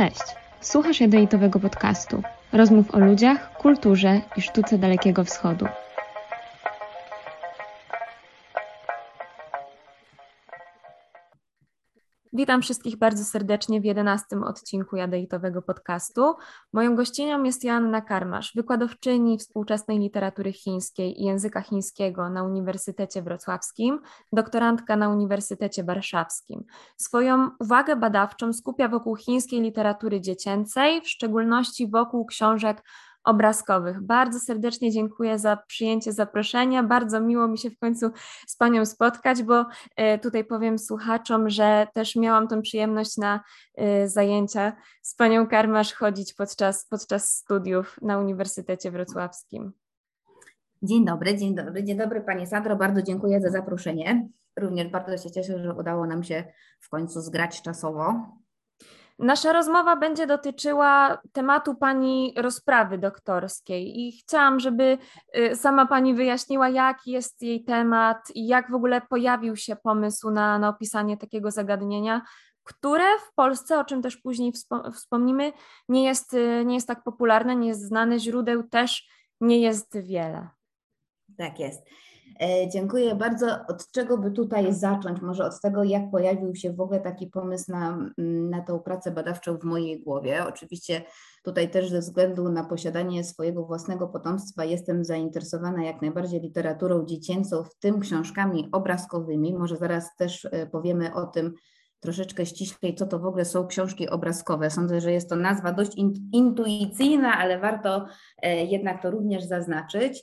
Cześć! Słuchasz jadeitowego podcastu. Rozmów o ludziach, kulturze i sztuce Dalekiego Wschodu. Witam wszystkich bardzo serdecznie w jedenastym odcinku Jadeitowego podcastu. Moją gościnią jest Joanna Karmasz, wykładowczyni współczesnej literatury chińskiej i języka chińskiego na Uniwersytecie Wrocławskim, doktorantka na Uniwersytecie Warszawskim. Swoją uwagę badawczą skupia wokół chińskiej literatury dziecięcej, w szczególności wokół książek obrazkowych. Bardzo serdecznie dziękuję za przyjęcie zaproszenia. Bardzo miło mi się w końcu z Panią spotkać, bo e, tutaj powiem słuchaczom, że też miałam tą przyjemność na e, zajęcia z Panią Karmasz chodzić podczas, podczas studiów na Uniwersytecie Wrocławskim. Dzień dobry, dzień dobry, dzień dobry Pani Sandro, bardzo dziękuję za zaproszenie. Również bardzo się cieszę, że udało nam się w końcu zgrać czasowo. Nasza rozmowa będzie dotyczyła tematu Pani rozprawy doktorskiej i chciałam, żeby y, sama Pani wyjaśniła, jaki jest jej temat i jak w ogóle pojawił się pomysł na, na opisanie takiego zagadnienia, które w Polsce, o czym też później wspomnimy, nie jest, y, nie jest tak popularne, nie jest znane, źródeł też nie jest wiele. Tak jest. E, dziękuję bardzo. Od czego by tutaj zacząć? Może od tego, jak pojawił się w ogóle taki pomysł na, mm, na tą pracę badawczą w mojej głowie. Oczywiście tutaj też ze względu na posiadanie swojego własnego potomstwa jestem zainteresowana jak najbardziej literaturą dziecięcą, w tym książkami obrazkowymi. Może zaraz też e, powiemy o tym, troszeczkę ściślej, co to w ogóle są książki obrazkowe. Sądzę, że jest to nazwa dość intuicyjna, ale warto e, jednak to również zaznaczyć.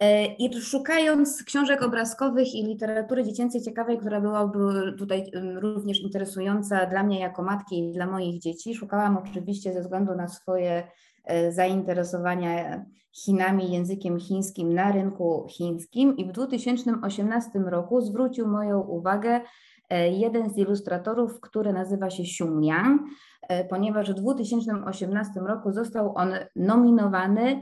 E, I szukając książek obrazkowych i literatury dziecięcej ciekawej, która byłaby tutaj również interesująca dla mnie jako matki i dla moich dzieci, szukałam oczywiście ze względu na swoje e, zainteresowania Chinami, językiem chińskim na rynku chińskim i w 2018 roku zwrócił moją uwagę jeden z ilustratorów, który nazywa się Xiong Liang, ponieważ w 2018 roku został on nominowany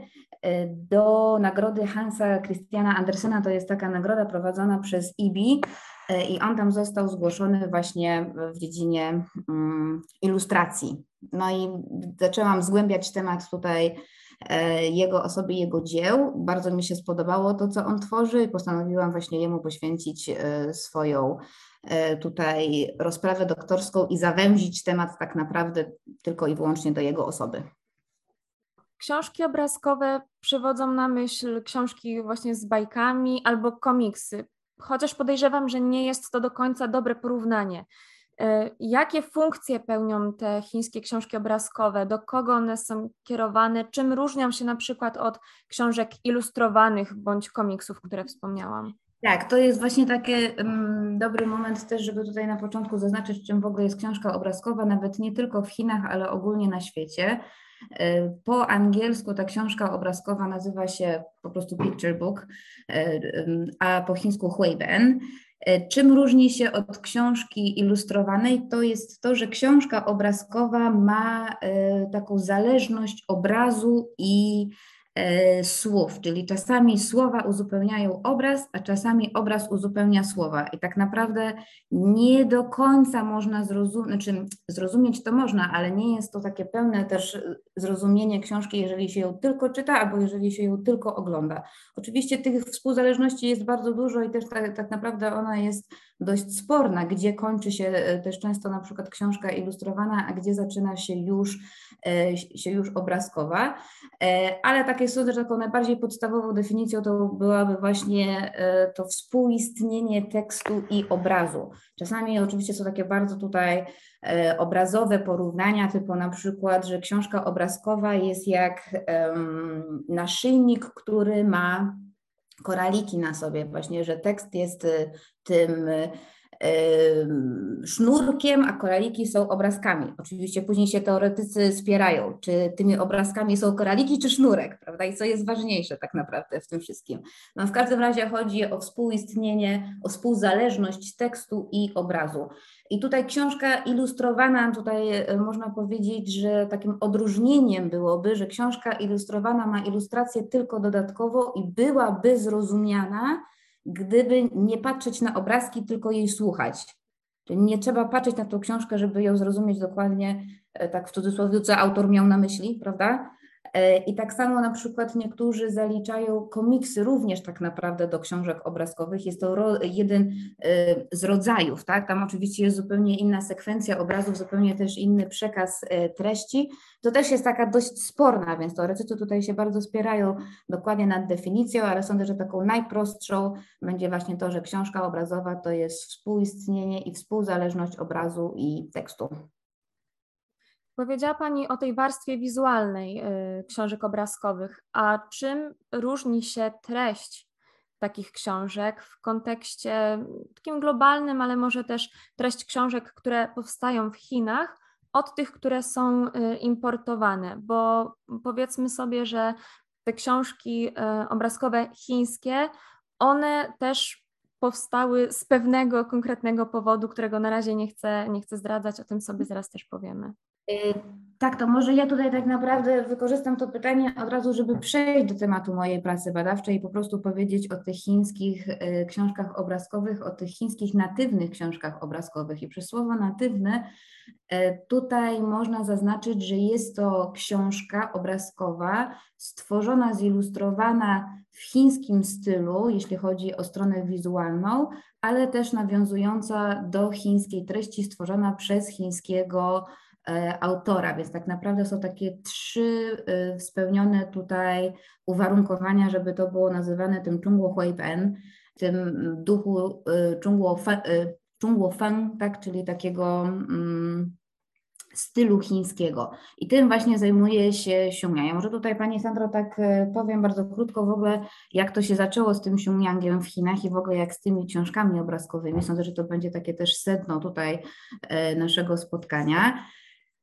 do nagrody Hansa Christiana Andersena. To jest taka nagroda prowadzona przez IBI e, i on tam został zgłoszony właśnie w dziedzinie mm, ilustracji. No i zaczęłam zgłębiać temat tutaj e, jego osoby, jego dzieł. Bardzo mi się spodobało to, co on tworzy i postanowiłam właśnie jemu poświęcić e, swoją tutaj rozprawę doktorską i zawęzić temat tak naprawdę tylko i wyłącznie do jego osoby. Książki obrazkowe przywodzą na myśl książki właśnie z bajkami albo komiksy, chociaż podejrzewam, że nie jest to do końca dobre porównanie. E, jakie funkcje pełnią te chińskie książki obrazkowe? Do kogo one są kierowane? Czym różnią się na przykład od książek ilustrowanych bądź komiksów, które wspomniałam? Tak, to jest właśnie taki um, dobry moment też, żeby tutaj na początku zaznaczyć, czym w ogóle jest książka obrazkowa, nawet nie tylko w Chinach, ale ogólnie na świecie. E, po angielsku ta książka obrazkowa nazywa się po prostu Picture Book, e, a po chińsku Huiben. E, czym różni się od książki ilustrowanej? To jest to, że książka obrazkowa ma taką zależność obrazu i słów, czyli czasami słowa uzupełniają obraz, a czasami obraz uzupełnia słowa. I tak naprawdę nie do końca można zrozumieć, znaczy zrozumieć to można, ale nie jest to takie pełne też zrozumienie książki, jeżeli się ją tylko czyta, albo jeżeli się ją tylko ogląda. Oczywiście tych współzależności jest bardzo dużo i też tak, tak naprawdę ona jest dość sporna, gdzie kończy się e, też często na przykład książka ilustrowana, a gdzie zaczyna się już, e, się już obrazkowa. Ale takie sądzę, że taką najbardziej podstawową definicją to byłaby właśnie e, to współistnienie tekstu i obrazu. Czasami oczywiście są takie bardzo tutaj e, obrazowe porównania, typu na przykład, że książka obrazkowa jest jak naszyjnik, który ma koraliki na sobie, właśnie, że tekst jest e, tym sznurkiem, a koraliki są obrazkami. Oczywiście później się teoretycy spierają, czy tymi obrazkami są koraliki, czy sznurek, prawda? I co jest ważniejsze tak naprawdę w tym wszystkim. No w każdym razie chodzi o współistnienie, o współzależność tekstu i obrazu. I tutaj książka ilustrowana, tutaj e, można powiedzieć, że takim odróżnieniem byłoby, że książka ilustrowana ma ilustrację tylko dodatkowo i byłaby zrozumiana gdyby nie patrzeć na obrazki, tylko jej słuchać. Czyli nie trzeba patrzeć na tą książkę, żeby ją zrozumieć dokładnie, tak w cudzysłowie, co autor miał na myśli, prawda? E, I tak samo na przykład niektórzy zaliczają komiksy również tak naprawdę do książek obrazkowych. Jest to jeden e, z rodzajów, tak? Tam oczywiście jest zupełnie inna sekwencja obrazów, zupełnie też inny przekaz e, treści. To też jest taka dość sporna, więc teoretycy tutaj się bardzo spierają dokładnie nad definicją, ale sądzę, że taką najprostszą będzie właśnie to, że książka obrazowa to jest współistnienie i współzależność obrazu i tekstu. Powiedziała Pani o tej warstwie wizualnej y, książek obrazkowych, a czym różni się treść takich książek w kontekście takim globalnym, ale może też treść książek, które powstają w Chinach, od tych, które są y, importowane, bo powiedzmy sobie, że te książki y, obrazkowe chińskie, one też powstały z pewnego konkretnego powodu, którego na razie nie chcę, nie chcę zdradzać, o tym sobie zaraz też powiemy. Y, tak, to może ja tutaj tak naprawdę wykorzystam to pytanie od razu, żeby przejść do tematu mojej pracy badawczej i po prostu powiedzieć o tych chińskich y, książkach obrazkowych, o tych chińskich natywnych książkach obrazkowych. I przez słowo natywne y, tutaj można zaznaczyć, że jest to książka obrazkowa stworzona, zilustrowana w chińskim stylu, jeśli chodzi o stronę wizualną, ale też nawiązująca do chińskiej treści stworzona przez chińskiego autora, więc tak naprawdę są takie trzy e, spełnione tutaj uwarunkowania, żeby to było nazywane tym Chungwo Pen, tym duchu Chungwo e, Feng, tak, czyli takiego mm, stylu chińskiego. I tym właśnie zajmuje się Xiongyan. Ja może tutaj Pani Sandro tak powiem bardzo krótko w ogóle, jak to się zaczęło z tym Xiongyaniem w Chinach i w ogóle jak z tymi książkami obrazkowymi. Sądzę, że to będzie takie też sedno tutaj naszego spotkania.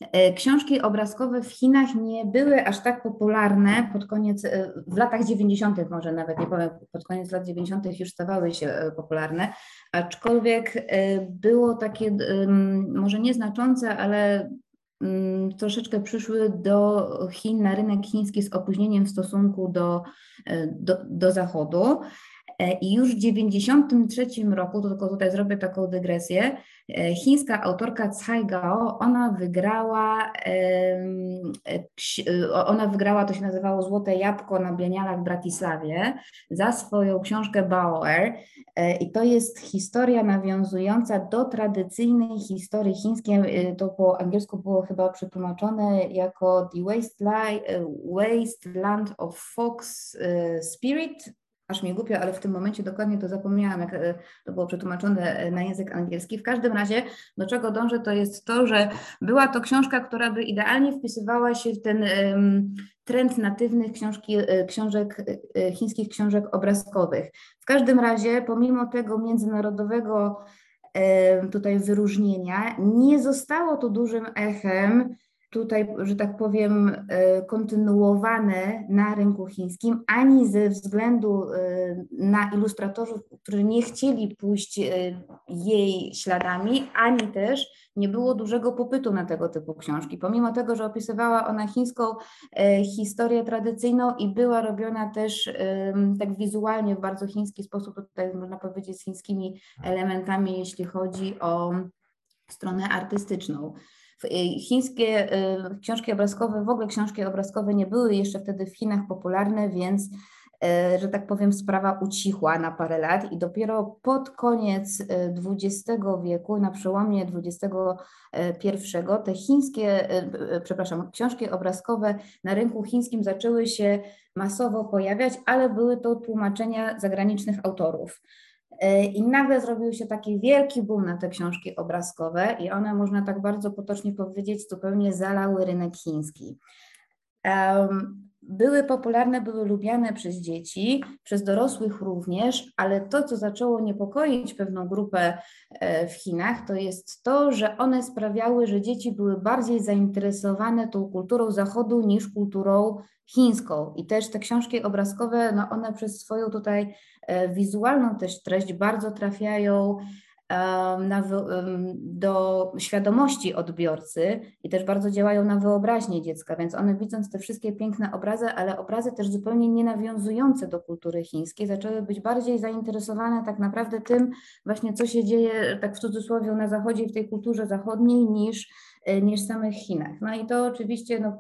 E, książki obrazkowe w Chinach nie były aż tak popularne pod koniec, e, w latach 90., może nawet nie powiem, pod koniec lat 90. już stawały się e, popularne, aczkolwiek było takie może nieznaczące, ale troszeczkę przyszły do Chin, na rynek chiński z opóźnieniem w stosunku do, do, do Zachodu. I już w 1993 roku, to tylko tutaj zrobię taką dygresję, E, chińska autorka Cai Gao, ona wygrała, e, ona wygrała, to się nazywało Złote Jabłko na Bienialach w Bratisławie za swoją książkę Bauer e, i to jest historia nawiązująca do tradycyjnej historii chińskiej, to po angielsku było chyba przetłumaczone jako The Wasteland of Fox Spirit, aż mi głupio, ale w tym momencie dokładnie to zapomniałam, jak e, to było przetłumaczone e, na język angielski. W każdym razie, do czego dążę, to jest to, że była to książka, która by idealnie wpisywała się w ten trend natywnych książki, e, książek, chińskich książek obrazkowych. W każdym razie, pomimo tego międzynarodowego tutaj wyróżnienia, nie zostało to dużym echem tutaj, że tak powiem, e, kontynuowane na rynku chińskim, ani ze względu e, na ilustratorów, którzy nie chcieli pójść e, jej śladami, ani też nie było dużego popytu na tego typu książki. Pomimo tego, że opisywała ona chińską historię tradycyjną i była robiona też tak wizualnie w bardzo chiński sposób, tutaj można powiedzieć z chińskimi elementami, jeśli chodzi o stronę artystyczną. Y, chińskie y, książki obrazkowe, w ogóle książki obrazkowe nie były jeszcze wtedy w Chinach popularne, więc y, że tak powiem, sprawa ucichła na parę lat i dopiero pod koniec XX wieku, na przełomie XXI, te chińskie, przepraszam, książki obrazkowe na rynku chińskim zaczęły się masowo pojawiać, ale były to tłumaczenia zagranicznych autorów. E, I nagle zrobił się taki wielki boom na te książki obrazkowe, i one, można tak bardzo potocznie powiedzieć, zupełnie zalały rynek chiński. Były popularne, były lubiane przez dzieci, przez dorosłych również, ale to, co zaczęło niepokoić pewną grupę e, w Chinach, to jest to, że one sprawiały, że dzieci były bardziej zainteresowane tą kulturą Zachodu niż kulturą chińską. I też te książki obrazkowe, no one przez swoją tutaj wizualną też treść bardzo trafiają na, do świadomości odbiorcy i też bardzo działają na wyobraźnię dziecka, więc one widząc te wszystkie piękne obrazy, ale obrazy też zupełnie nie nawiązujące do kultury chińskiej, zaczęły być bardziej zainteresowane tak naprawdę tym właśnie, co się dzieje tak w cudzysłowie na zachodzie w tej kulturze zachodniej niż e, niż w samych Chinach. No i to oczywiście no,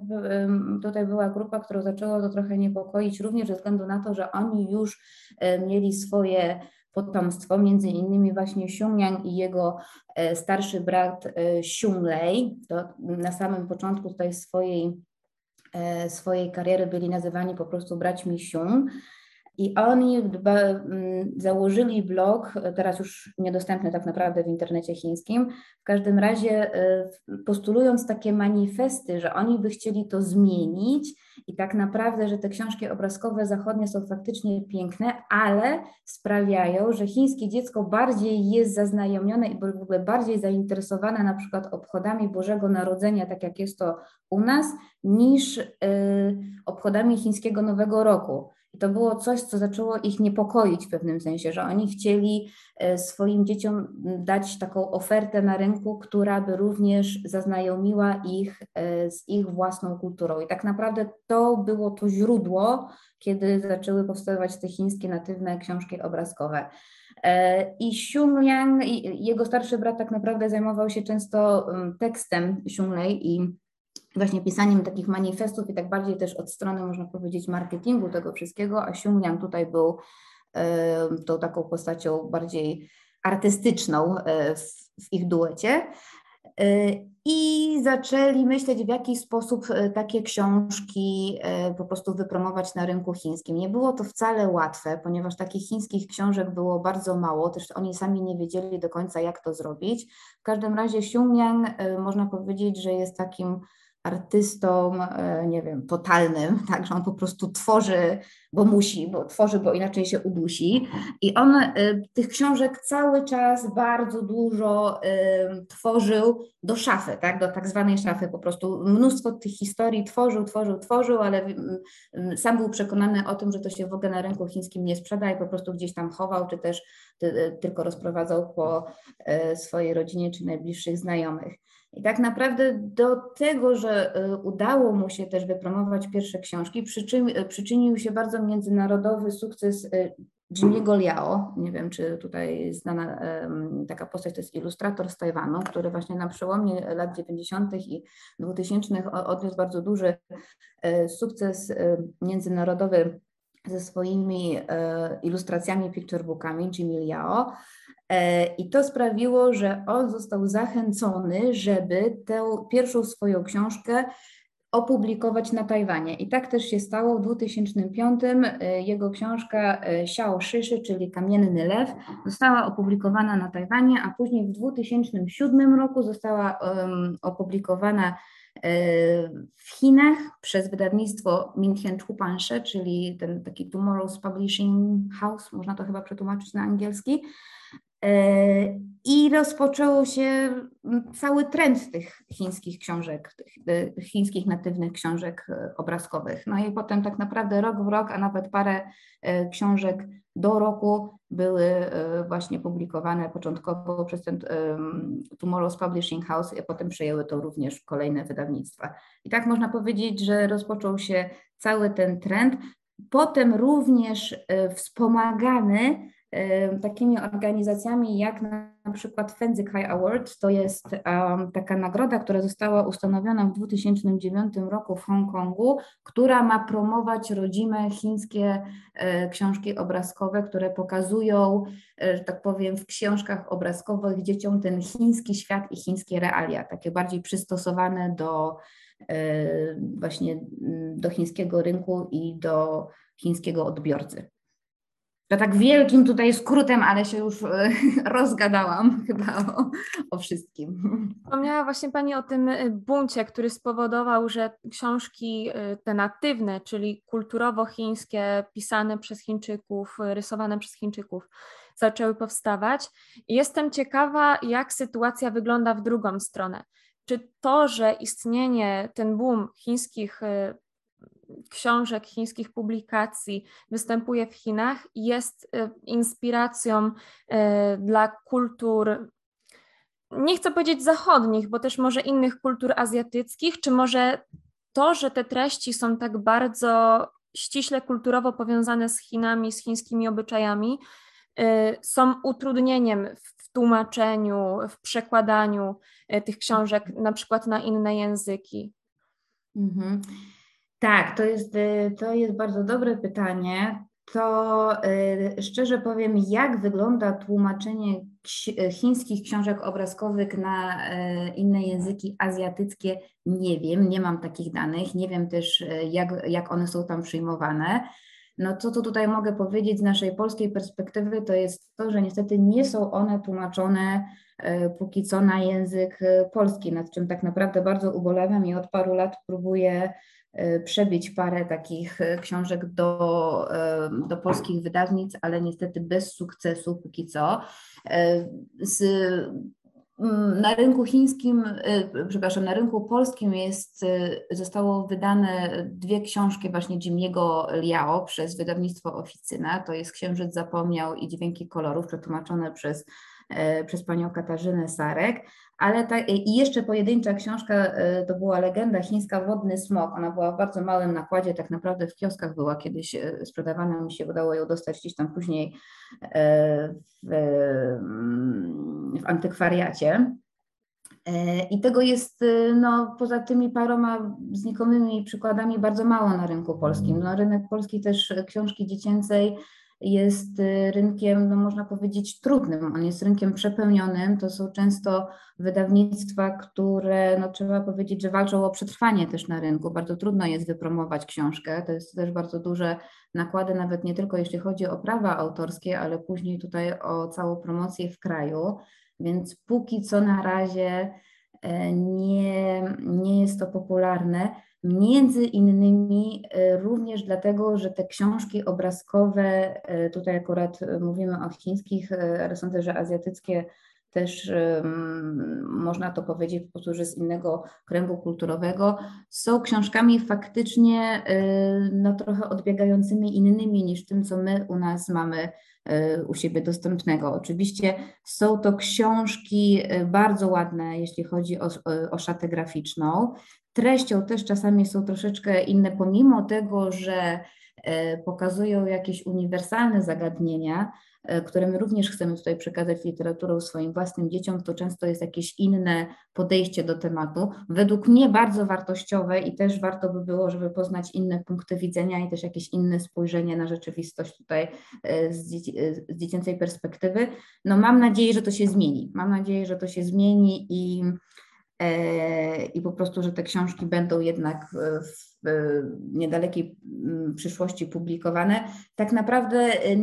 tutaj była grupa, którą zaczęło to trochę niepokoić, również ze względu na to, że oni już e, mieli swoje potomstwo, między innymi właśnie Xiongniang i jego e, starszy brat Xiunglei. To na samym początku tutaj swojej, swojej kariery byli nazywani po prostu braćmi Xiong. I oni mm, założyli blog, teraz już niedostępny tak naprawdę w internecie chińskim, w każdym razie postulując takie manifesty, że oni by chcieli to zmienić i tak naprawdę, że te książki obrazkowe zachodnie są faktycznie piękne, ale sprawiają, że chińskie dziecko bardziej jest zaznajomione i w ogóle bardziej zainteresowane na przykład obchodami Bożego Narodzenia, tak jak jest to u nas, niż y, obchodami chińskiego Nowego Roku. I to było coś, co zaczęło ich niepokoić w pewnym sensie, że oni chcieli e, swoim dzieciom dać taką ofertę na rynku, która by również zaznajomiła ich e, z ich własną kulturą. I tak naprawdę to było to źródło, kiedy zaczęły powstawać te chińskie natywne książki obrazkowe. E, I Xiong jego starszy brat tak naprawdę zajmował się często tekstem Xiunglei i właśnie pisaniem takich manifestów i tak bardziej też od strony, można powiedzieć, marketingu tego wszystkiego, a Xiongniang tutaj był tą taką postacią bardziej artystyczną e, w, ich duecie. E, I zaczęli myśleć, w jaki sposób e, takie książki po prostu wypromować na rynku chińskim. Nie było to wcale łatwe, ponieważ takich chińskich książek było bardzo mało, też oni sami nie wiedzieli do końca, jak to zrobić. W każdym razie Xiongniang można powiedzieć, że jest takim artystą, e, nie wiem, totalnym, tak, że on po prostu tworzy, bo musi, bo tworzy, bo inaczej się udusi. I on e, tych książek cały czas bardzo dużo e, tworzył do szafy, tak, do tak zwanej szafy, po prostu mnóstwo tych historii tworzył, tworzył, tworzył, ale sam był przekonany o tym, że to się w ogóle na rynku chińskim nie sprzeda i po prostu gdzieś tam chował, czy też tylko rozprowadzał po swojej rodzinie czy najbliższych znajomych. I tak naprawdę do tego, że e, udało mu się też wypromować pierwsze książki, e, przyczynił się bardzo międzynarodowy sukces e, Jimmy'ego Liao. Nie wiem, czy tutaj znana taka postać, to jest ilustrator z Tajwanu, który właśnie na przełomie lat 90. i 2000 odniósł bardzo duży sukces międzynarodowy ze swoimi ilustracjami, picturebookami Jimmy Liao. E, I to sprawiło, że on został zachęcony, żeby tę pierwszą swoją książkę opublikować na Tajwanie. I tak też się stało w 2005. E, jego książka e, Xiao Shishi, czyli Kamienny Lew, została opublikowana na Tajwanie, a później w 2007 roku została um, opublikowana w Chinach przez wydawnictwo Mintian Chupanshe, czyli ten taki Tomorrow's Publishing House, można to chyba przetłumaczyć na angielski. E, I rozpoczął się cały trend tych chińskich książek, tych e, chińskich natywnych książek e, obrazkowych. No i potem tak naprawdę rok w rok, a nawet parę książek do roku były właśnie publikowane początkowo przez ten Tomorrow's Publishing House, a potem przejęły to również kolejne wydawnictwa. I tak można powiedzieć, że rozpoczął się cały ten trend. Potem również wspomagany takimi organizacjami jak na przykład Fenzik High Award, to jest um, taka nagroda, która została ustanowiona w 2009 roku w Hongkongu, która ma promować rodzime chińskie e, książki obrazkowe, które pokazują, e, że tak powiem, w książkach obrazkowych dzieciom ten chiński świat i chińskie realia, takie bardziej przystosowane do e, właśnie do chińskiego rynku i do chińskiego odbiorcy. To tak wielkim tutaj skrótem, ale się już e, rozgadałam chyba o, o wszystkim. Wspomniała właśnie Pani o tym e, buncie, który spowodował, że książki e, te natywne, czyli kulturowo-chińskie, pisane przez Chińczyków, rysowane przez Chińczyków, zaczęły powstawać. Jestem ciekawa, jak sytuacja wygląda w drugą stronę. Czy to, że istnienie, ten boom chińskich książek, chińskich publikacji występuje w Chinach, jest y, inspiracją y, dla kultur, nie chcę powiedzieć zachodnich, bo też może innych kultur azjatyckich, czy może to, że te treści są tak bardzo ściśle kulturowo powiązane z Chinami, z chińskimi obyczajami, są utrudnieniem w tłumaczeniu, w przekładaniu tych książek na przykład na inne języki. Mhm. Tak, to jest, y, to jest bardzo dobre pytanie. To y, szczerze powiem, jak wygląda tłumaczenie chińskich książek obrazkowych na y, inne języki azjatyckie, nie wiem, nie mam takich danych, nie wiem też, jak, jak one są tam przyjmowane. No co tu tutaj mogę powiedzieć z naszej polskiej perspektywy, to jest to, że niestety nie są one tłumaczone póki co na język polski, nad czym tak naprawdę bardzo ubolewam i od paru lat próbuję E, przebić parę takich e, książek do, e, do polskich wydawnic, ale niestety bez sukcesu póki co. Z, na rynku chińskim, przepraszam, na rynku polskim jest, zostało wydane dwie książki właśnie Jimiego Liao przez wydawnictwo Oficyna. To jest Księżyc Zapomniał i Dźwięki Kolorów, przetłumaczone przez przez panią Katarzynę Sarek, ale ta, i jeszcze pojedyncza książka e, to była legenda chińska Wodny Smok. Ona była w bardzo małym nakładzie, tak naprawdę w kioskach była kiedyś e, sprzedawana, mi się udało ją dostać gdzieś tam później e, w, w antykwariacie. I tego jest no, poza tymi paroma znikomymi przykładami bardzo mało na rynku polskim. No, rynek polski też książki dziecięcej jest y, rynkiem, no można powiedzieć, trudnym. On jest rynkiem przepełnionym. To są często wydawnictwa, które, no trzeba powiedzieć, że walczą o przetrwanie też na rynku. Bardzo trudno jest wypromować książkę. To jest też bardzo duże nakłady, nawet nie tylko jeśli chodzi o prawa autorskie, ale później tutaj o całą promocję w kraju. Więc póki co na razie e, nie, nie jest to popularne. Między innymi e, również dlatego, że te książki obrazkowe, e, tutaj akurat e, mówimy o chińskich, ale sądzę, że azjatyckie też można to powiedzieć po prostu, że z innego kręgu kulturowego, są książkami faktycznie no, trochę odbiegającymi innymi niż tym, co my u nas mamy u siebie dostępnego. Oczywiście są to książki bardzo ładne, jeśli chodzi o, o szatę graficzną treścią też czasami są troszeczkę inne, pomimo tego, że e, pokazują jakieś uniwersalne zagadnienia, e, które my również chcemy tutaj przekazać literaturą swoim własnym dzieciom, to często jest jakieś inne podejście do tematu. Według mnie bardzo wartościowe i też warto by było, żeby poznać inne punkty widzenia i też jakieś inne spojrzenie na rzeczywistość tutaj e, z, dzieci, z dziecięcej perspektywy. No mam nadzieję, że to się zmieni. Mam nadzieję, że to się zmieni i i po prostu, że te książki będą jednak w niedalekiej mm, przyszłości publikowane. Tak naprawdę e,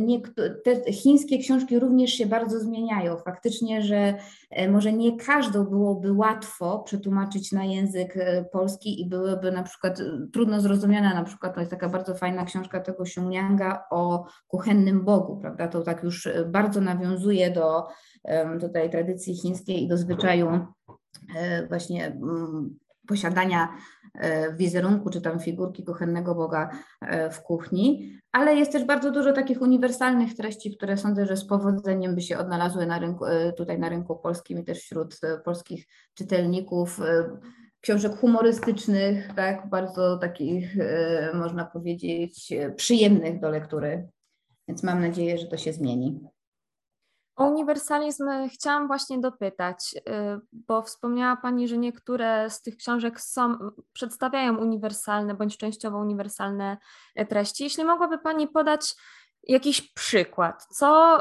te chińskie książki również się bardzo zmieniają. Faktycznie, że e, może nie każdą byłoby łatwo przetłumaczyć na język polski i byłyby na przykład trudno zrozumiane, na przykład to jest taka bardzo fajna książka tego Xiunglianga o kuchennym bogu, prawda? To tak już bardzo nawiązuje do tutaj tradycji chińskiej i do zwyczaju E, właśnie mm, posiadania e, wizerunku czy tam figurki kuchennego Boga e, w kuchni, ale jest też bardzo dużo takich uniwersalnych treści, które sądzę, że z powodzeniem by się odnalazły na rynku, tutaj na rynku polskim i też wśród polskich czytelników książek humorystycznych, tak, bardzo takich można powiedzieć przyjemnych do lektury. Więc mam nadzieję, że to się zmieni. O uniwersalizm chciałam właśnie dopytać, y, bo wspomniała Pani, że niektóre z tych książek są, przedstawiają uniwersalne bądź częściowo uniwersalne e, treści. Jeśli mogłaby Pani podać jakiś przykład, co,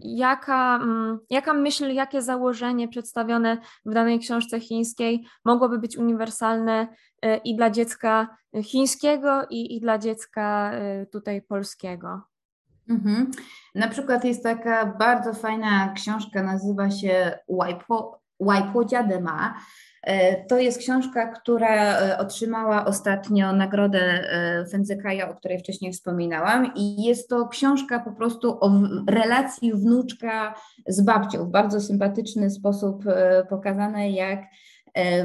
jaka, mm, jaka myśl, jakie założenie przedstawione w danej książce chińskiej mogłoby być uniwersalne e, i dla dziecka chińskiego, i, i dla dziecka e, tutaj polskiego? Mhm. Na przykład jest taka bardzo fajna książka, nazywa się Waipo Dziadema. E, to jest książka, która e, otrzymała ostatnio nagrodę e, Fędzykaja, o której wcześniej wspominałam i jest to książka po prostu o relacji wnuczka z babcią. W bardzo sympatyczny sposób pokazane, jak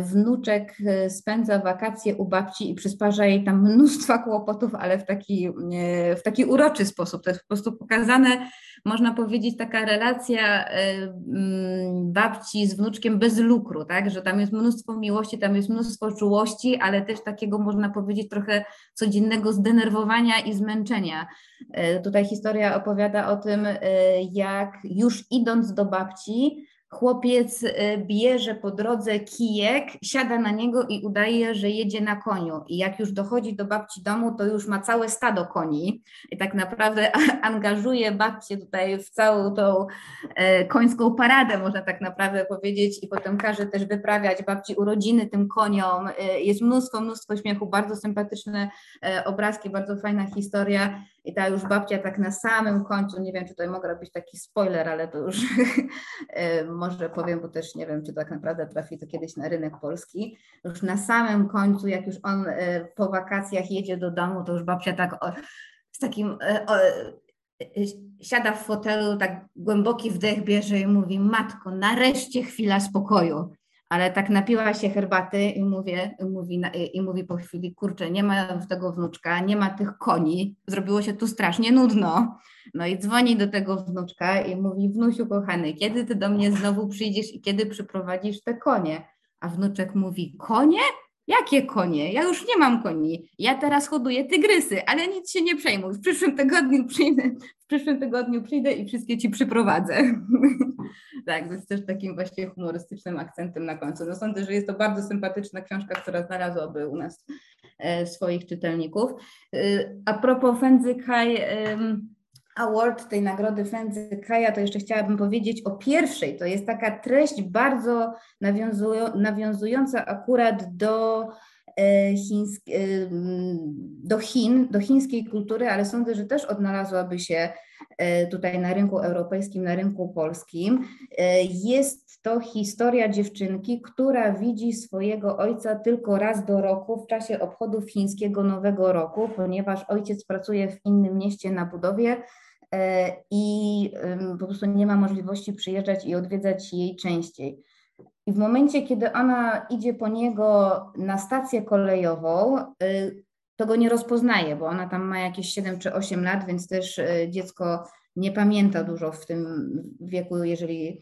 wnuczek e, spędza wakacje u babci i przysparza jej tam mnóstwa kłopotów, ale w taki, w taki uroczy sposób. To jest po prostu pokazane, można powiedzieć, taka relacja mm, babci z wnuczkiem bez lukru, tak? że tam jest mnóstwo miłości, tam jest mnóstwo czułości, ale też takiego, można powiedzieć, trochę codziennego zdenerwowania i zmęczenia. E, tutaj historia opowiada o tym, jak już idąc do babci, Chłopiec y, bierze po drodze kijek, siada na niego i udaje, że jedzie na koniu. I jak już dochodzi do babci domu, to już ma całe stado koni. I tak naprawdę angażuje babcię tutaj w całą tą e, końską paradę, można tak naprawdę powiedzieć. I potem każe też wyprawiać babci urodziny tym koniom. E, jest mnóstwo, mnóstwo śmiechu, bardzo sympatyczne e, obrazki, bardzo fajna historia. I ta już babcia tak na samym końcu, nie wiem, czy tutaj mogę robić taki spoiler, ale to już może powiem, bo też nie wiem, czy tak naprawdę trafi to kiedyś na rynek polski. Już na samym końcu, jak już on e, po wakacjach jedzie do domu, to już babcia tak o, z takim e, o, e, siada w fotelu, tak głęboki wdech bierze i mówi: Matko, nareszcie chwila spokoju ale tak napiła się herbaty i, mówię, mówi, i mówi po chwili, kurczę, nie ma tego wnuczka, nie ma tych koni, zrobiło się tu strasznie nudno. No i dzwoni do tego wnuczka i mówi, wnusiu kochany, kiedy ty do mnie znowu przyjdziesz i kiedy przyprowadzisz te konie? A wnuczek mówi, konie? Jakie konie? Ja już nie mam koni. Ja teraz hoduję tygrysy, ale nic się nie przejmuj. W przyszłym tygodniu przyjdę, w przyszłym tygodniu przyjdę i wszystkie ci przyprowadzę. tak, więc też takim właśnie humorystycznym akcentem na końcu. No sądzę, że jest to bardzo sympatyczna książka, która znalazłaby u nas e, swoich czytelników. E, a propos Fędzy Kaj, Award, tej nagrody Fędzy Kaja, to jeszcze chciałabym powiedzieć o pierwszej. To jest taka treść bardzo nawiązująca akurat do, e, chińsk, e, do Chin, do chińskiej kultury, ale sądzę, że też odnalazłaby się e, tutaj na rynku europejskim, na rynku polskim. Jest to historia dziewczynki, która widzi swojego ojca tylko raz do roku w czasie obchodów chińskiego Nowego Roku, ponieważ ojciec pracuje w innym mieście na budowie E, i po prostu nie ma możliwości przyjeżdżać i odwiedzać jej częściej. I w momencie, kiedy ona idzie po niego na stację kolejową, y, to go nie rozpoznaje, bo ona tam ma jakieś 7 czy 8 lat, więc też y, dziecko nie pamięta dużo w tym wieku, jeżeli e,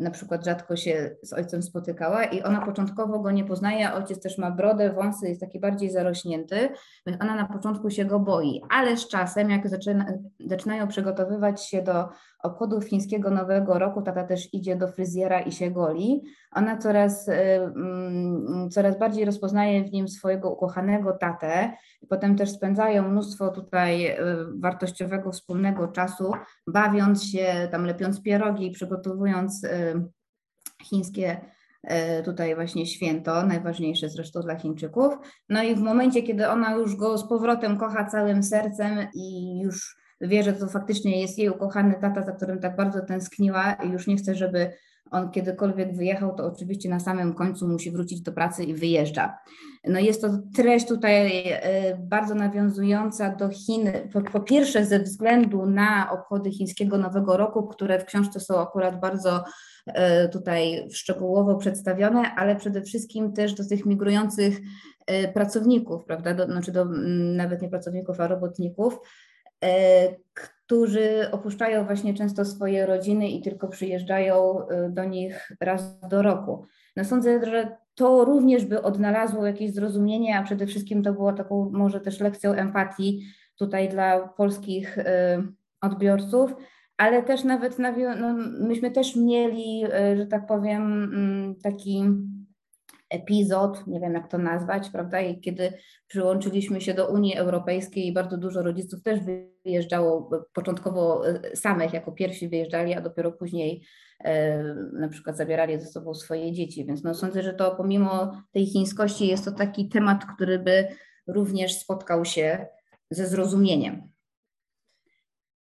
na przykład rzadko się z ojcem spotykała i ona początkowo go nie poznaje, ojciec też ma brodę, wąsy, jest taki bardziej zarośnięty, więc ona na początku się go boi, ale z czasem, jak zaczyna, zaczynają przygotowywać się do obchodów chińskiego Nowego Roku, tata też idzie do fryzjera i się goli, ona coraz, e, mm, coraz bardziej rozpoznaje w nim swojego ukochanego tatę, potem też spędzają mnóstwo tutaj e, wartościowego wspólnego czasu, bawiąc się, tam lepiąc pierogi, przygotowując y, chińskie y, tutaj właśnie święto, najważniejsze zresztą dla Chińczyków. No i w momencie, kiedy ona już go z powrotem kocha całym sercem i już wie, że to faktycznie jest jej ukochany tata, za którym tak bardzo tęskniła i już nie chce, żeby on kiedykolwiek wyjechał, to oczywiście na samym końcu musi wrócić do pracy i wyjeżdża. No jest to treść tutaj e, bardzo nawiązująca do Chin, po, po, pierwsze ze względu na obchody chińskiego Nowego Roku, które w książce są akurat bardzo e, tutaj szczegółowo przedstawione, ale przede wszystkim też do tych migrujących e, pracowników, prawda, do, znaczy do nawet nie pracowników, a robotników, którzy opuszczają właśnie często swoje rodziny i tylko przyjeżdżają do nich raz do roku. No sądzę, że to również by odnalazło jakieś zrozumienie, a przede wszystkim to było taką może też lekcją empatii tutaj dla polskich y, odbiorców, ale też nawet no, myśmy też mieli, y, że tak powiem, mm, taki epizod, nie wiem jak to nazwać, prawda? I kiedy przyłączyliśmy się do Unii Europejskiej, bardzo dużo rodziców też wyjeżdżało, początkowo y, samych jako pierwsi wyjeżdżali, a dopiero później E, na przykład zabierali ze sobą swoje dzieci. Więc no sądzę, że to pomimo tej chińskości jest to taki temat, który by również spotkał się ze zrozumieniem.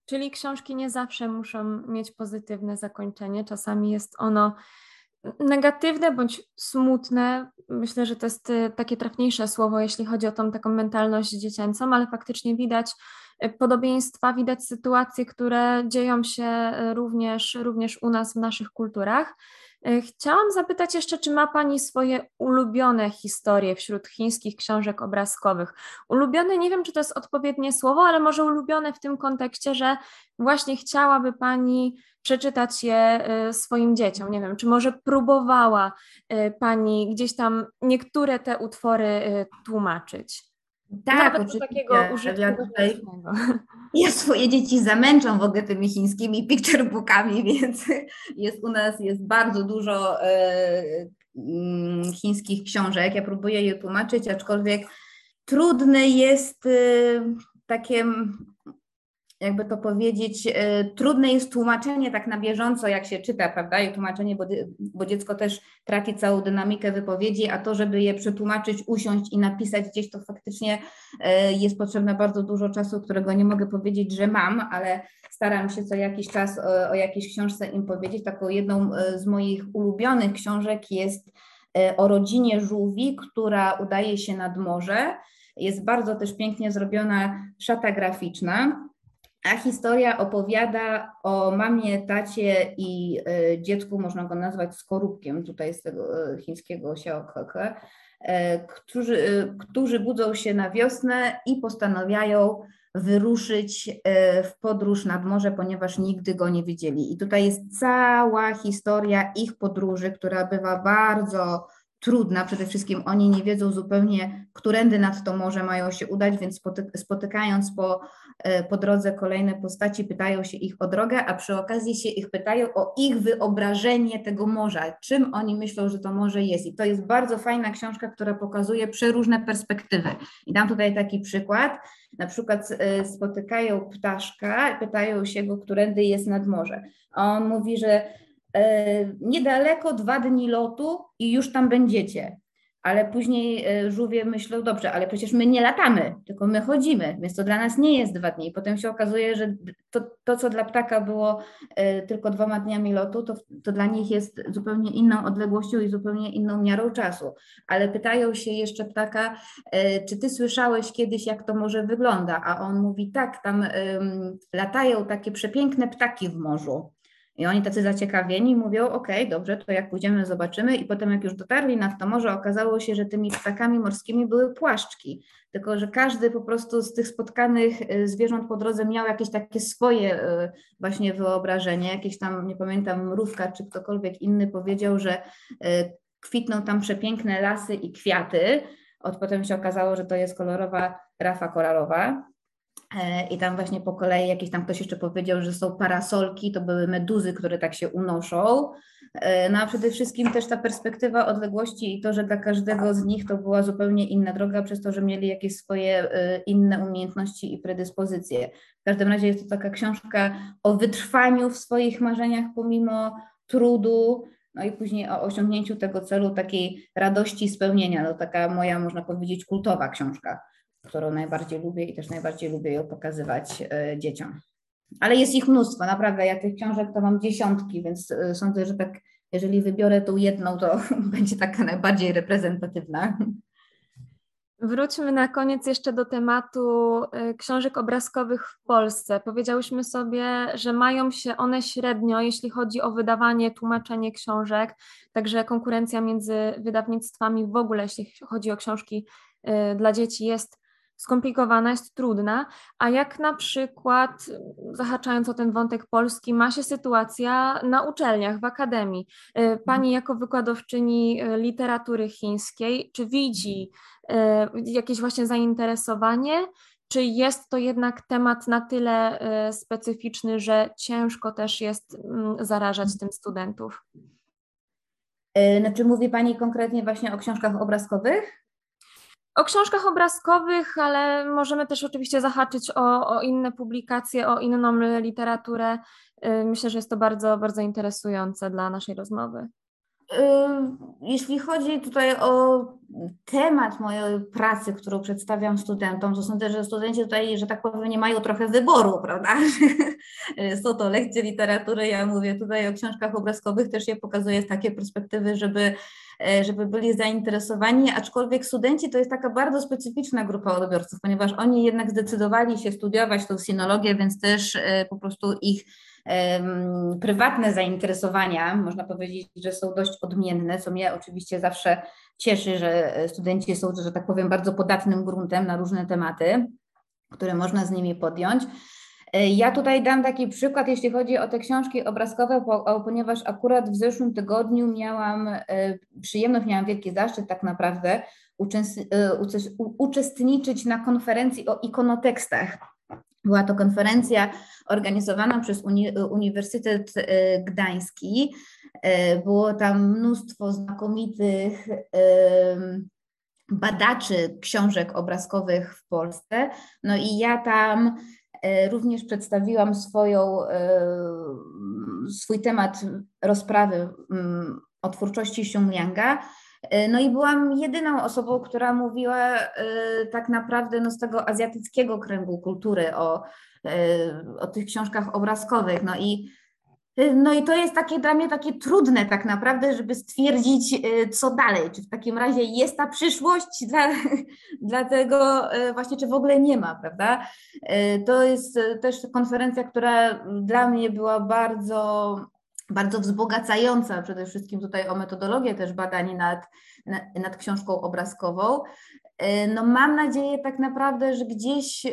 Czyli książki nie zawsze muszą mieć pozytywne zakończenie. Czasami jest ono negatywne bądź smutne. Myślę, że to jest e, takie trafniejsze słowo, jeśli chodzi o tą taką mentalność dziecięcą, ale faktycznie widać e, podobieństwa, widać sytuacje, które dzieją się e, również, również u nas w naszych kulturach. E, chciałam zapytać jeszcze, czy ma Pani swoje ulubione historie wśród chińskich książek obrazkowych? Ulubione, nie wiem, czy to jest odpowiednie słowo, ale może ulubione w tym kontekście, że właśnie chciałaby Pani przeczytać je e, swoim dzieciom. Nie wiem, czy może próbowała e, Pani gdzieś tam niektóre te utwory tłumaczyć? Tak, Nawet oczywiście. takiego użytku ja, tutaj, ja swoje dzieci zamęczam w ogóle tymi chińskimi picture bookami, więc jest u nas jest bardzo dużo e, mm, chińskich książek. Ja próbuję je tłumaczyć, aczkolwiek trudne jest e, takie jakby to powiedzieć, e, trudne jest tłumaczenie tak na bieżąco, jak się czyta, prawda? I tłumaczenie, bo, bo, dziecko też traci całą dynamikę wypowiedzi, a to, żeby je przetłumaczyć, usiąść i napisać gdzieś, to faktycznie e, jest potrzebne bardzo dużo czasu, którego nie mogę powiedzieć, że mam, ale staram się co jakiś czas o, o jakiejś książce im powiedzieć. Taką jedną e, z moich ulubionych książek jest o rodzinie żółwi, która udaje się nad morze. Jest bardzo też pięknie zrobiona szata graficzna a historia opowiada o mamie, tacie i y, dziecku, można go nazwać skorupkiem, tutaj z tego y, chińskiego xiaoke, którzy, którzy budzą się na wiosnę i postanawiają wyruszyć w podróż nad morze, ponieważ nigdy go nie widzieli. I tutaj jest cała historia ich podróży, która bywa bardzo trudna. Przede wszystkim oni nie wiedzą zupełnie, którędy nad to morze mają się udać, więc spotykając po, e, po drodze kolejne postaci, pytają się ich o drogę, a przy okazji się ich pytają o ich wyobrażenie tego morza, czym oni myślą, że to morze jest. I to jest bardzo fajna książka, która pokazuje przeróżne perspektywy. I dam tutaj taki przykład. Na przykład e, spotykają ptaszka, pytają się go, którędy jest nad morze. A on mówi, że niedaleko, dwa dni lotu i już tam będziecie. Ale później e, żółwie myślą, dobrze, ale przecież my nie latamy, tylko my chodzimy, więc to dla nas nie jest dwa dni. I potem się okazuje, że to, to co dla ptaka było e, tylko dwoma dniami lotu, to, to dla nich jest zupełnie inną odległością i zupełnie inną miarą czasu. Ale pytają się jeszcze ptaka, czy ty słyszałeś kiedyś, jak to może wygląda? A on mówi, tak, tam um, latają takie przepiękne ptaki w morzu. I oni tacy zaciekawieni mówią, ok, dobrze, to jak pójdziemy, zobaczymy. I potem jak już dotarli nad to morze, okazało się, że tymi ptakami morskimi były płaszczki. Tylko, że każdy po prostu z tych spotkanych y, zwierząt po drodze miał jakieś takie swoje y, właśnie wyobrażenie. Jakieś tam, nie pamiętam, mrówka czy ktokolwiek inny powiedział, że y, kwitną tam przepiękne lasy i kwiaty. Od potem się okazało, że to jest kolorowa rafa koralowa. E, I tam właśnie po kolei jakiś tam ktoś jeszcze powiedział, że są parasolki, to były meduzy, które tak się unoszą. E, no a przede wszystkim też ta perspektywa odległości i to, że dla każdego z nich to była zupełnie inna droga, przez to, że mieli jakieś swoje e, inne umiejętności i predyspozycje. W każdym razie jest to taka książka o wytrwaniu w swoich marzeniach pomimo trudu, no i później o osiągnięciu tego celu, takiej radości spełnienia. To taka moja, można powiedzieć, kultowa książka którą najbardziej lubię i też najbardziej lubię ją pokazywać e, dzieciom. Ale jest ich mnóstwo, naprawdę. Ja tych książek to mam dziesiątki, więc e, sądzę, że tak, jeżeli wybiorę tą jedną, to będzie taka najbardziej reprezentatywna. Wróćmy na koniec jeszcze do tematu e, książek obrazkowych w Polsce. Powiedziałyśmy sobie, że mają się one średnio, jeśli chodzi o wydawanie, tłumaczenie książek, także konkurencja między wydawnictwami w ogóle, jeśli chodzi o książki dla dzieci, jest skomplikowana, jest trudna, a jak na przykład, zahaczając o ten wątek polski, ma się sytuacja na uczelniach, w akademii. Y, pani jako wykładowczyni y, literatury chińskiej, czy widzi y, jakieś właśnie zainteresowanie, czy jest to jednak temat na tyle specyficzny, że ciężko też jest mm, zarażać tym studentów? Znaczy mówi Pani konkretnie właśnie o książkach obrazkowych? O książkach obrazkowych, ale możemy też oczywiście zahaczyć o, o inne publikacje, o inną literaturę. Y, myślę, że jest to bardzo, bardzo interesujące dla naszej rozmowy. Y, jeśli chodzi tutaj o temat mojej pracy, którą przedstawiam studentom, to sądzę, że studenci tutaj, że tak powiem, nie mają trochę wyboru, prawda? Są to lekcje literatury, ja mówię tutaj o książkach obrazkowych, też je pokazuję z takiej perspektywy, żeby żeby byli zainteresowani, aczkolwiek studenci to jest taka bardzo specyficzna grupa odbiorców, ponieważ oni jednak zdecydowali się studiować tą sinologię, więc też e, po prostu ich prywatne zainteresowania, można powiedzieć, że są dość odmienne, co mnie oczywiście zawsze cieszy, że studenci są, że tak powiem, bardzo podatnym gruntem na różne tematy, które można z nimi podjąć. E, ja tutaj dam taki przykład, jeśli chodzi o te książki obrazkowe, ponieważ akurat w zeszłym tygodniu miałam e, przyjemność, miałam wielki zaszczyt tak naprawdę e, uczestniczyć na konferencji o ikonotekstach. Była to konferencja organizowana przez Uni Uniwersytet Gdański. Było tam mnóstwo znakomitych badaczy książek obrazkowych w Polsce. No i ja tam również przedstawiłam swoją, e, swój temat rozprawy mm, o twórczości Xiongmianga. E, no i byłam jedyną osobą, która mówiła tak naprawdę no, z tego azjatyckiego kręgu kultury o, o tych książkach obrazkowych. No i no i to jest takie dla mnie takie trudne tak naprawdę, żeby stwierdzić, y, co dalej. Czy w takim razie jest ta przyszłość dla, tego y, właśnie, czy w ogóle nie ma, prawda? Y, to jest też konferencja, która dla mnie była bardzo, bardzo wzbogacająca, przede wszystkim tutaj o metodologię też badań nad, nad książką obrazkową. E, no mam nadzieję tak naprawdę, że gdzieś e,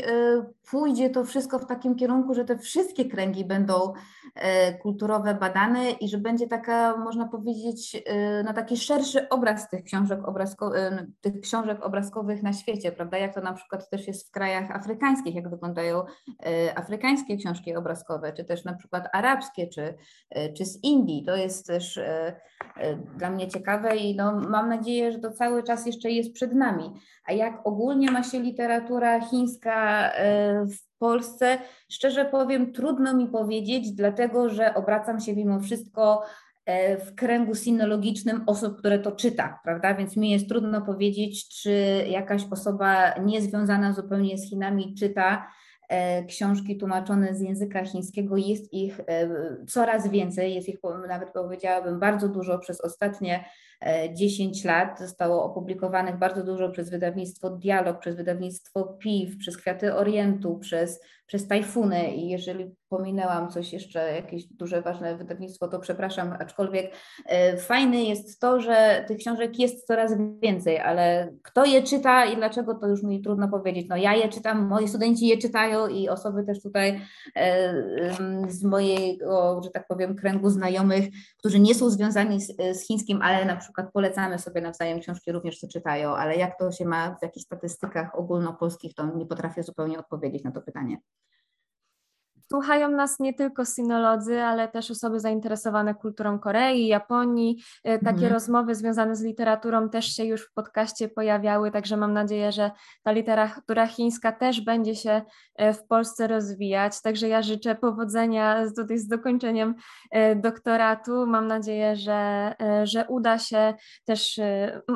pójdzie to wszystko w takim kierunku, że te wszystkie kręgi będą e, kulturowe badane i że będzie taka, można powiedzieć, no taki szerszy obraz tych książek, obrazko, tych książek obrazkowych na świecie, prawda? Jak to na przykład też jest w krajach afrykańskich, jak wyglądają afrykańskie książki obrazkowe, czy też na przykład arabskie, czy, czy z Indii. To jest też dla mnie ciekawe i no, mam nadzieję, że to cały czas jeszcze jest przed nami. A jak ogólnie ma się literatura chińska e, w Polsce, szczerze powiem, trudno mi powiedzieć, dlatego że obracam się mimo wszystko e, w kręgu sinologicznym osób, które to czyta, prawda? Więc mi jest trudno powiedzieć, czy jakaś osoba niezwiązana zupełnie z Chinami czyta e, książki tłumaczone z języka chińskiego. Jest ich coraz więcej, jest ich nawet powiedziałabym bardzo dużo przez ostatnie 10 lat. Zostało opublikowanych bardzo dużo przez wydawnictwo Dialog, przez wydawnictwo PIW, przez Kwiaty Orientu, przez, przez Tajfuny i jeżeli pominęłam coś jeszcze, jakieś duże, ważne wydawnictwo, to przepraszam, aczkolwiek e, fajne jest to, że tych książek jest coraz więcej, ale kto je czyta i dlaczego, to już mi trudno powiedzieć. No ja je czytam, moi studenci je czytają i osoby też tutaj e, z mojego, że tak powiem, kręgu znajomych, którzy nie są związani z, z chińskim, ale na przykład polecamy sobie nawzajem książki również, co czytają, ale jak to się ma w jakichś statystykach ogólnopolskich, to nie potrafię zupełnie odpowiedzieć na to pytanie. Słuchają nas nie tylko sinolodzy, ale też osoby zainteresowane kulturą Korei, Japonii. E, takie mhm. rozmowy związane z literaturą też się już w podcaście pojawiały, także mam nadzieję, że ta literatura chińska też będzie się e, w Polsce rozwijać. Także ja życzę powodzenia z, tutaj z dokończeniem e, doktoratu. Mam nadzieję, że, że uda się też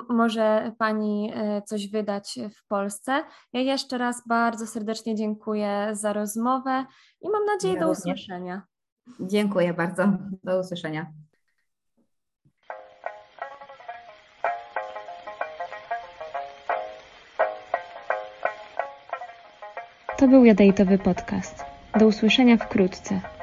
może Pani coś wydać w Polsce. Ja jeszcze raz bardzo serdecznie dziękuję za rozmowę i mam nadzieję ja do również. usłyszenia. Dziękuję bardzo. Do usłyszenia. To był Jadejtowy Podcast. Do usłyszenia wkrótce.